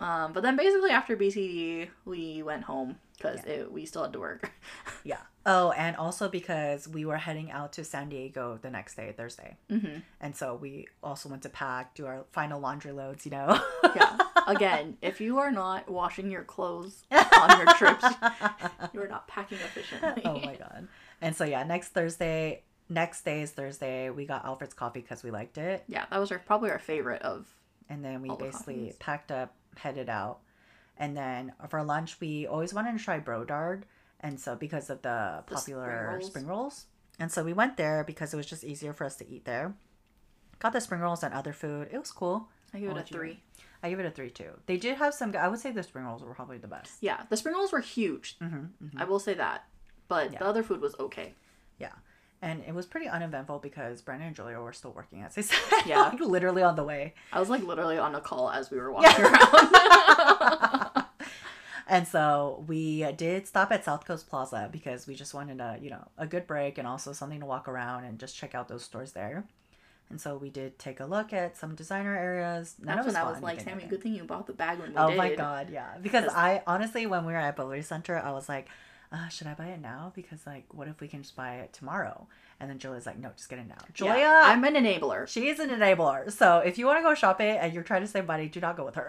[laughs] um, but then basically after BCD, we went home because Yeah. we still had to work. [laughs] yeah. Oh, and also because we were heading out to San Diego the next day, Thursday, hmm and so we also went to pack, do our final laundry loads. You know. Yeah. Again, if you are not washing your clothes on your trips, [laughs] you are not packing efficiently. oh my god. And so yeah, next Thursday, next day is Thursday. We got Alfred's coffee because we liked it, Yeah, that was our, probably our favorite of. and then we All basically packed up, headed out, and then for lunch we always wanted to try Brodard, and so because of the The spring popular rolls. spring rolls, and so we went there because it was just easier for us to eat there. Got the spring rolls and other food. It was cool. I give it a What'd you three. I give it a three too. They did have some. I would say the spring rolls were probably the best. Yeah, the spring rolls were huge. Mm-hmm, I will say that, but Yeah. the other food was okay. Yeah, and it was pretty uneventful because Brandon and Julia were still working, as I said. [laughs] Yeah. like, literally on the way. I was like literally on a call as we were walking around. [laughs] [laughs] and so we did stop at South Coast Plaza because we just wanted a, you know, a good break and also something to walk around and just check out those stores there. And so we did take a look at some designer areas. None That's when I was like, Samy, good thing you bought the bag when we Oh did. Oh my god, yeah. Because I honestly, when we were at Beverly Center, I was like, uh, should I buy it now? Because like, what if we can just buy it tomorrow? And then Julia's like, no, just get it now. Julia, Yeah, I'm an enabler. she is an enabler. So if you want to go shopping and you're trying to save money, do not go with her.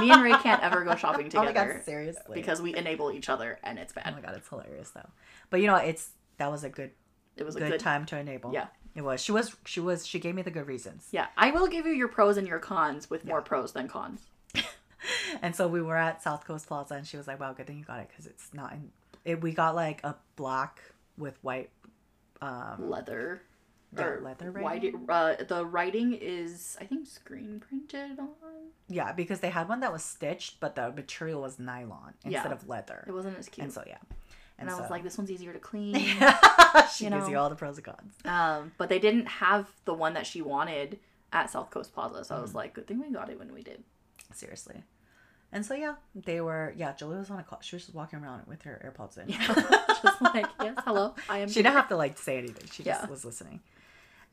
Me and Ray can't ever go shopping [laughs] Oh my together god, seriously. because we enable each other, and it's bad. oh my god, it's hilarious though. But you know, it's that was a good It was a good, good. time to enable. Yeah. It was. She was she was she gave me the good reasons. Yeah, I will give you your pros and your cons with more Yeah. pros than cons. [laughs] And so we were at South Coast Plaza and she was like, "Wow, good thing you got it cuz it's not in it, we got like a black with white um Leather. Or leather white- writing? uh, the writing is, I think, screen printed on. yeah, because they had one that was stitched but the material was nylon instead Yeah. of leather. It wasn't as cute. And so yeah. And I was so- like, this one's easier to clean. [laughs] she you gives you know. all the pros and cons. um, but they didn't have the one that she wanted at South Coast Plaza, so I Mm. was like, good thing we got it when we did. Seriously. And so yeah, they were yeah, Julia was on a call. She was just walking around with her AirPods in. [laughs] Yeah, just like, yes, hello, I am. [laughs] she didn't have to like say anything. She just was listening.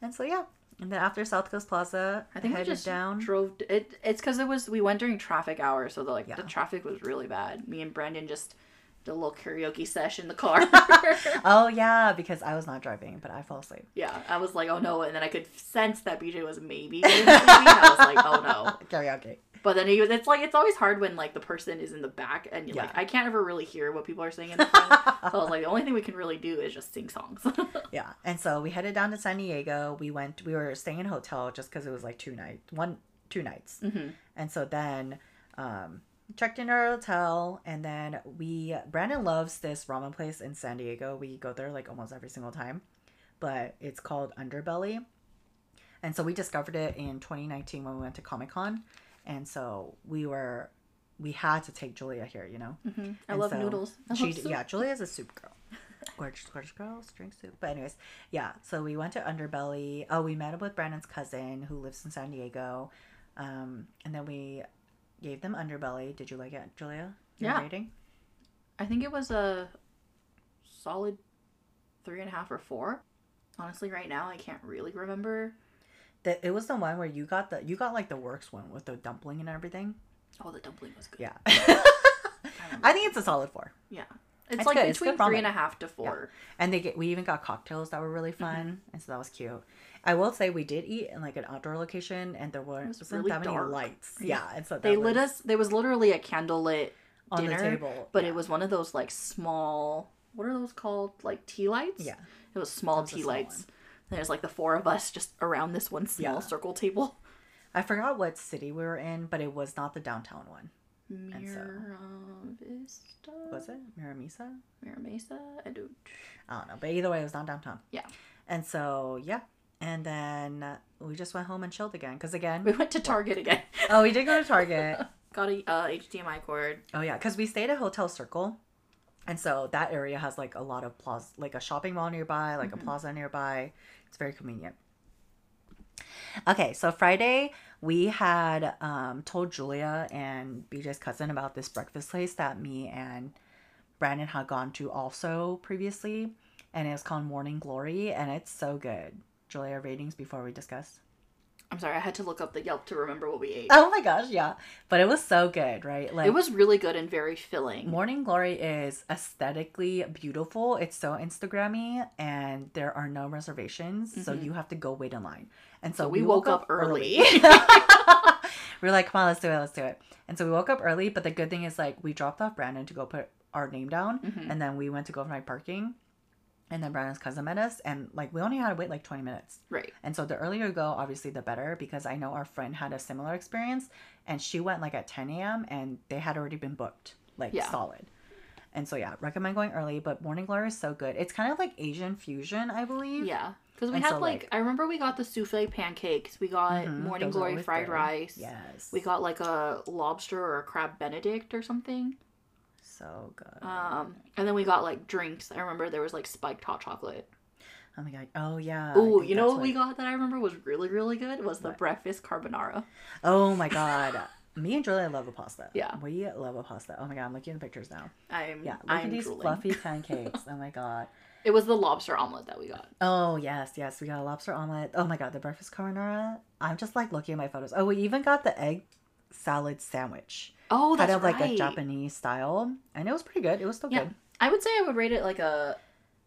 And so yeah. And then after South Coast Plaza, I think we headed just down. drove. It, it's because it was we went during traffic hours, so the like Yeah. the traffic was really bad. Me and Brandon just a little karaoke session in the car. [laughs] [laughs] oh yeah, because I was not driving, but I fell asleep. yeah, I was like, oh no, and then I could sense that BJ was maybe [laughs] getting. I was like, oh no. Karaoke. But then he was. It's like it's always hard when like the person is in the back and you're like I can't ever really hear what people are saying in the front. so I was like, the only thing we can really do is just sing songs. Yeah, and so we headed down to San Diego. We went. We were staying in a hotel just because it was like two nights, one two nights, hmm and so then um, checked in our hotel, and then we Brandon loves this ramen place in San Diego. We go there like almost every single time, but it's called Underbelly, and so we discovered it in 2019 when we went to Comic Con, and so we were we had to take Julia here, you know. hmm I And love so noodles. I She love yeah, Julia's a soup girl. Gorgeous, gorgeous girls drink soup. But anyways, yeah. So we went to Underbelly. Oh, we met up with Brandon's cousin who lives in San Diego, um, and then we gave them Underbelly. Did you like it, Julia? Your Yeah. Rating? I think it was a solid three and a half or four. Honestly, right now I can't really remember. That it was the one where you got the you got like the works one with the dumpling and everything. Oh, the dumpling was good. Yeah. [laughs] Um, I think it's a solid four. yeah, it's, It's like good. Between good three and a half to four. And they get we even got cocktails that were really Mm-hmm. fun, and so that was cute. I will say we did eat in like an outdoor location, and there were, was wasn't really that many dark. lights. Yeah. Yeah, and so that They was lit us. There was literally a candlelit on dinner, the table, but yeah. it was one of those like small. What are those called? Like tea lights. Yeah. It was small was tea lights. one. There's like the four of us just around this one small Yeah. circle table. I forgot what city we were in, but it was not the downtown one. So- Mira Vista. Was it Miramisa? Mira Mesa? I don't. I don't know, but either way, it was not downtown. Yeah. And so yeah, and then uh, we just went home and chilled again. Because again, We went to Target again. oh, we did go to Target. [laughs] Got a uh, HDMI cord. oh yeah, because we stayed at Hotel Circle, and so that area has like a lot of plaza, like a shopping mall nearby, like a plaza nearby. It's very convenient. Okay, so Friday we had um, told Julia and BJ's cousin about this breakfast place that me and Brandon had gone to also previously, and it's called Morning Glory, and it's so good. Julia, ratings before we discuss. I'm sorry, I had to look up the Yelp to remember what we ate. Oh my gosh, yeah, but it was so good, right? Like it was really good and very filling. Morning Glory is aesthetically beautiful. It's so Instagrammy, and there are no reservations, so you have to go wait in line. And so, Mm-hmm. So we woke up early. [laughs] [laughs] we are like, come on, let's do it, let's do it. And so we woke up early, but the good thing is like we dropped off Brandon to go put our name down, Mhm. and then we went to go find parking. And then Brandon's cousin met us, and like we only had to wait like 20 minutes. Right. And so the earlier you go, obviously the better, because I know our friend had a similar experience, and she went like at 10 a.m. and they had already been booked, like Yeah. solid. And so yeah, recommend going early. But Morning Glory is so good. It's kind of like Asian fusion, I believe. Yeah. Because we And had so, like, like- I remember we got the souffle pancakes. We got Mhm, morning glory fried good. rice. Yes. We got like a lobster or a crab benedict or something. So good. Um, and then we got like drinks. I remember there was like spiked hot chocolate. oh my god. Oh yeah. Oh, you know what we got that I remember was really really good was the What? breakfast carbonara. Oh my god. [laughs] Me and Julia love a pasta. Yeah. We love a pasta. Oh my god, I'm looking at the pictures now. I'm Yeah, look I'm at these drooling. fluffy [laughs] pancakes. Oh my god. It was the lobster omelet that we got. Oh yes, yes. We got a lobster omelet. Oh my god, the breakfast carbonara. I'm just like looking at my photos. Oh, we even got the egg salad sandwich. Oh, that's kind of like right. a Japanese style. And it was pretty good. It was still Yeah. good. I would say I would rate it like a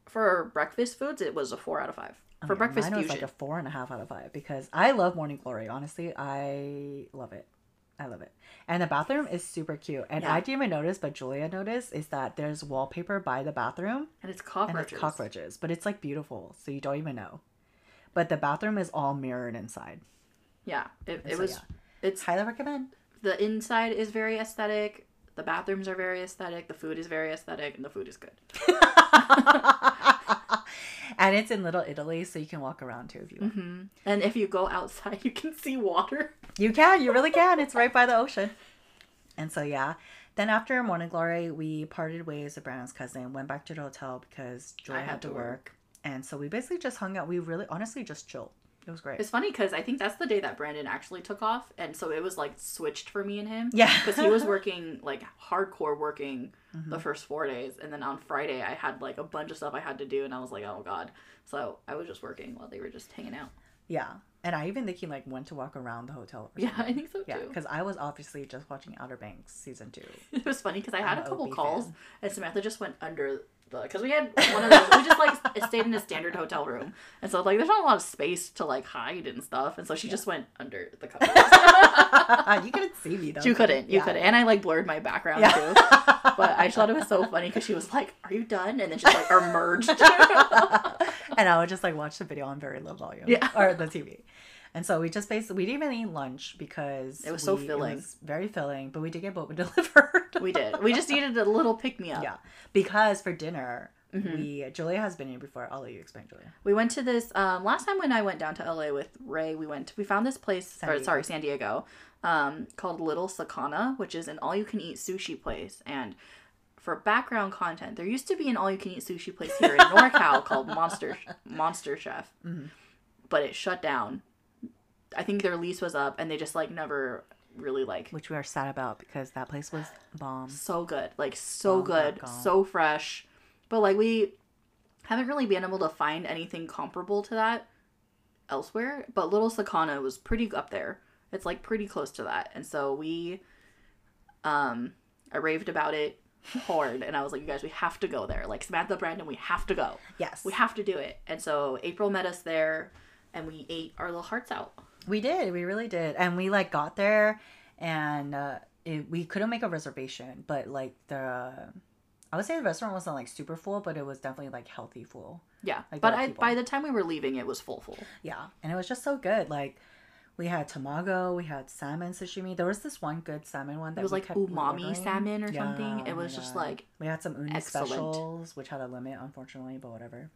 for breakfast foods. It was a four out of five for breakfast mine was like a four and a half out of five because I love Morning Glory. Honestly, I love it. I love it. And the bathroom is super cute. And Yeah. I didn't even notice, but Julia noticed is that there's wallpaper by the bathroom and it's and cockroaches. it's cockroaches, but it's like beautiful, so you don't even know. But the bathroom is all mirrored inside. Yeah, it, it So, was. yeah. It's Highly recommend. The inside is very aesthetic. The bathrooms are very aesthetic. The food is very aesthetic, and the food is good. [laughs] and it's in Little Italy, so you can walk around too if you want. hmm And if you go outside, [laughs] you can see water. You can, you really can. It's right by the ocean. And so yeah. Then after Morning Glory, we parted ways with Brandon's cousin, went back to the hotel because Joy I had, had to to work. work. And so we basically just hung out. We really honestly just chilled. It was great. It's funny because I think that's the day that Brandon actually took off, and so it was like switched for me and him. Yeah. because he was [laughs] working like hardcore working Mhm. the first four days, and then on Friday I had like a bunch of stuff I had to do, and I was like, oh god. So I was just working while they were just hanging out. Yeah. And I even think he like went to walk around the hotel. Or Yeah, I think so Yeah, too. because I was obviously just watching Outer Banks season two. [laughs] It was funny because I had I'm a couple OB calls, fan. and Samantha just went under the because we had one of those. we just like [laughs] stayed in a standard hotel room, and so like there's not a lot of space to like hide and stuff, and so she just went under the covers. [laughs] you couldn't see me though. you couldn't, you Yeah. couldn't, and I like blurred my background Yeah. too. But I just thought it was so funny because she was like, "Are you done?" and then just like emerged. [laughs] and I would just like watch the video on very low volume. Yeah. Or the TV. And so we just basically we didn't even eat lunch because It was so we- filling. was very filling, but we did get boba [laughs] delivered. we did. We just needed a little pick me up. yeah. Because for dinner, Mhm. we Julia has been here before. I'll let you explain, Julia. We went to this um, last time when I went down to LA with Ray. We went. We found this place, San or sorry, San Diego, um, called Little Sakana, which is an all-you-can-eat sushi place. And for background content, there used to be an all-you-can-eat sushi place here in [laughs] NorCal called Monster Monster Chef, Mhm. but it shut down. I think their lease was up, and they just like never really like Which we are sad about because that place was bomb. so good. Like so Oh, good. so fresh. But like we haven't really been able to find anything comparable to that elsewhere but little sakana was pretty up there. It's like pretty close to that. And so we um i raved about it hard and i was like you guys we have to go there. Like samantha brandon we have to go. Yes. we have to do it. And so april met us there and we ate our little hearts out We did. We really did. And we like got there and uh, it, we couldn't make a reservation, but like the I would say the restaurant wasn't like super full, but it was definitely like healthy full. yeah Like, but I, by the time we were leaving it was full full Yeah, and it was just so good. Like we had tamago, we had salmon sashimi. There was this one good salmon one that it was like umami ordering. salmon or Yeah, something it was just like we had some uni excellent. specials, which had a limit, unfortunately, but whatever.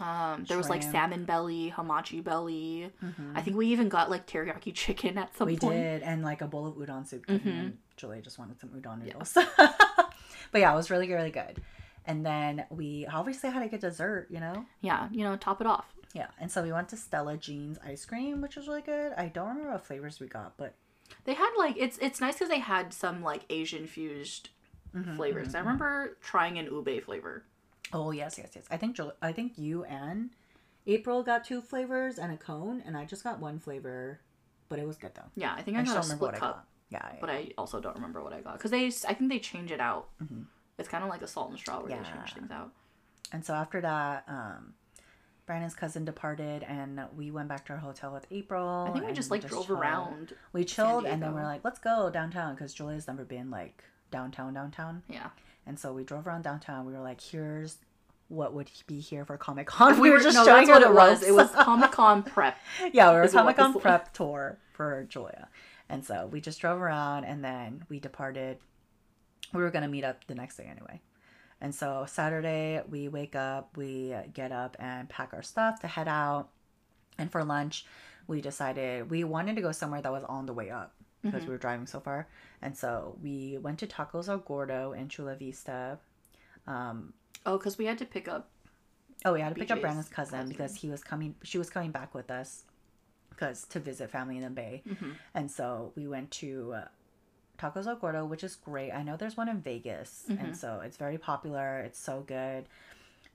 Um, there was like Shrimp. salmon belly, hamachi belly. Mhm. I think we even got like teriyaki chicken at some point. we point. did, and like a bowl of udon soup. Mhm. and Julia just wanted some udon noodles. [laughs] but yeah, it was really, really good. And then we obviously had to get dessert, you know? Yeah, you know, top it off. Yeah. And so we went to Stella Jean's ice cream, which was really good. I don't remember what flavors we got, but They had like it's it's nice because they had some like Asian fused Mhm, flavors. mhm, I mhm. remember trying an ube flavor. Oh yes, yes, yes. I think Jul- I think you and April got two flavors and a cone, and I just got one flavor, but it was good though. Yeah, I think I I, got a split what I cup, got. Yeah, yeah. but I also don't remember what I got because they I think they change it out. Mhm. It's kind of like a salt and straw where they change things out. And so after that, um, Brandon's cousin departed, and we went back to our hotel with April. I think we just like drove chilled. around. We chilled, and then Diego. we're like, let's go downtown because Julia's never been like downtown, downtown. Yeah, And so we drove around downtown. We were like, here's what would be here for Comic Con. [laughs] We, We, were just no, showing that's what it was. It was [laughs] Comic Con prep. yeah, we were Comic Con prep tour for Joya. And so we just drove around and then we departed. We were going to meet up the next day anyway. And so Saturday, we wake up, we get up and pack our stuff to head out. And for lunch, we decided we wanted to go somewhere that was on the way up because mm-hmm. we were driving so far. And so we went to Tacos El Gordo in Chula Vista. Um, Oh, because we had to pick up. Oh, we had to pick up Brandon's cousin, cousin. because he was coming. She was coming back with us, because to visit family in the Bay, Mhm. and so we went to uh, Tacos El Gordo, which is great. I know there's one in Vegas, Mhm. and so it's very popular. It's so good.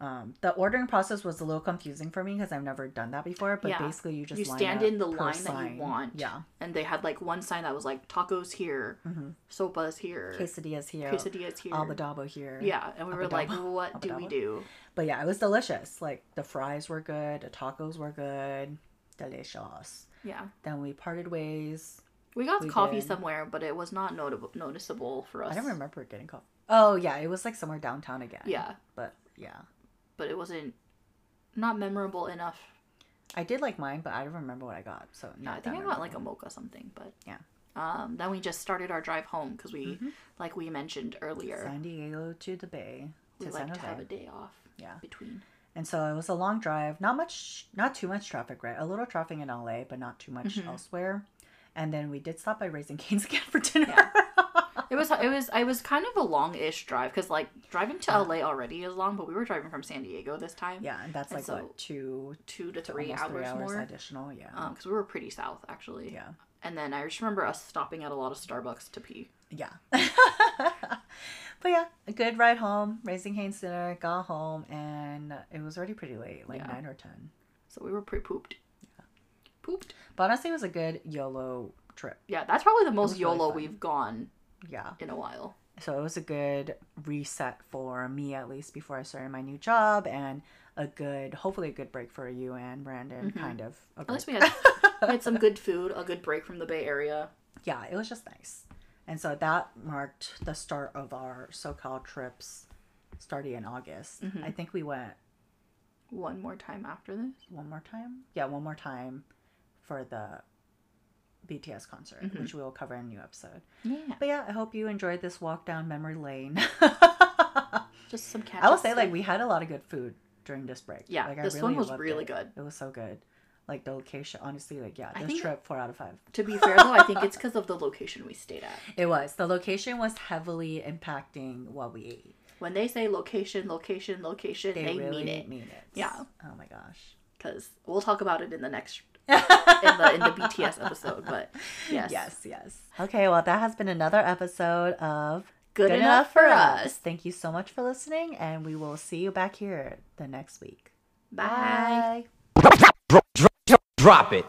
Um, the ordering process was a little confusing for me because I've never done that before. But Yeah. basically, you just You line stand up in the line that you want. Yeah, And they had like one sign that was like tacos here, mm-hmm. sopas here, quesadillas here, quesadillas here. abadabo here. Yeah, and we were like, Abadabo. what do we do? But yeah, it was delicious. Like the fries were good, the tacos were good, delicious. Yeah. Then we parted ways. We got We coffee did. somewhere, but it was not notable noticeable for us. I don't remember getting coffee. Oh yeah, it was like somewhere downtown again. Yeah, but yeah, but it wasn't not memorable enough. I did like mine, but I don't remember what I got. So Yeah, I think I got like a mocha something, but Yeah. Um, then we just started our drive home because we, Mhm. like we mentioned earlier, San Diego to the Bay we to like San to have a day off. Yeah. Between. And so it was a long drive. Not much, not too much traffic, right? A little traffic in LA, but not too much Mhm. elsewhere. And then we did stop by Raising Cane's again for dinner. Yeah. [laughs] It was it was I was kind of a long-ish drive because like driving to LA already is long, but we were driving from San Diego this time. Yeah, and that's And like so what two Two to to three hours, three hours more. additional. Yeah, um, because we were pretty south actually. yeah, And then I just remember us stopping at a lot of Starbucks to pee. yeah. [laughs] but yeah, a good ride home. Raising Cane's dinner, got home, and it was already pretty late, like Yeah. nine or ten. So we were pretty pooped. Pooped. But honestly, it was a good YOLO trip. Yeah, that's probably the most was really YOLO we've gone Yeah. in a while. So it was a good reset for me, at least, before I started my new job, and a good, hopefully, a good break for you and Brandon, Mhm. kind of. At least we had, we had some [laughs] good food, a good break from the Bay Area. yeah, it was just nice. And so that marked the start of our SoCal trips starting in August. Mhm. I think we went One more time after this. one more time. Yeah, one more time for the BTS concert, Mhm. which we will cover in a new episode. Yeah. But yeah, I hope you enjoyed this walk down memory lane. [laughs] Just some catch I will say, like, we had a lot of good food during this break. Yeah, like, I this one was really it. good. It was so good. Like the location, honestly, like yeah, this trip four out of five. To be fair though, I think it's [laughs] because of the location we stayed at. It was the location was heavily impacting what we ate. When they say location, location, location, they, really mean it. Mean it. Yeah. Oh my gosh. Because we'll talk about it in the next in the in the [laughs] BTS episode, but yes. Yes, yes. Okay, well that has been another episode of Good, Good enough, enough, for us. us. Thank you so much for listening and we will see you back here the next week. Bye. Bye. Drop it.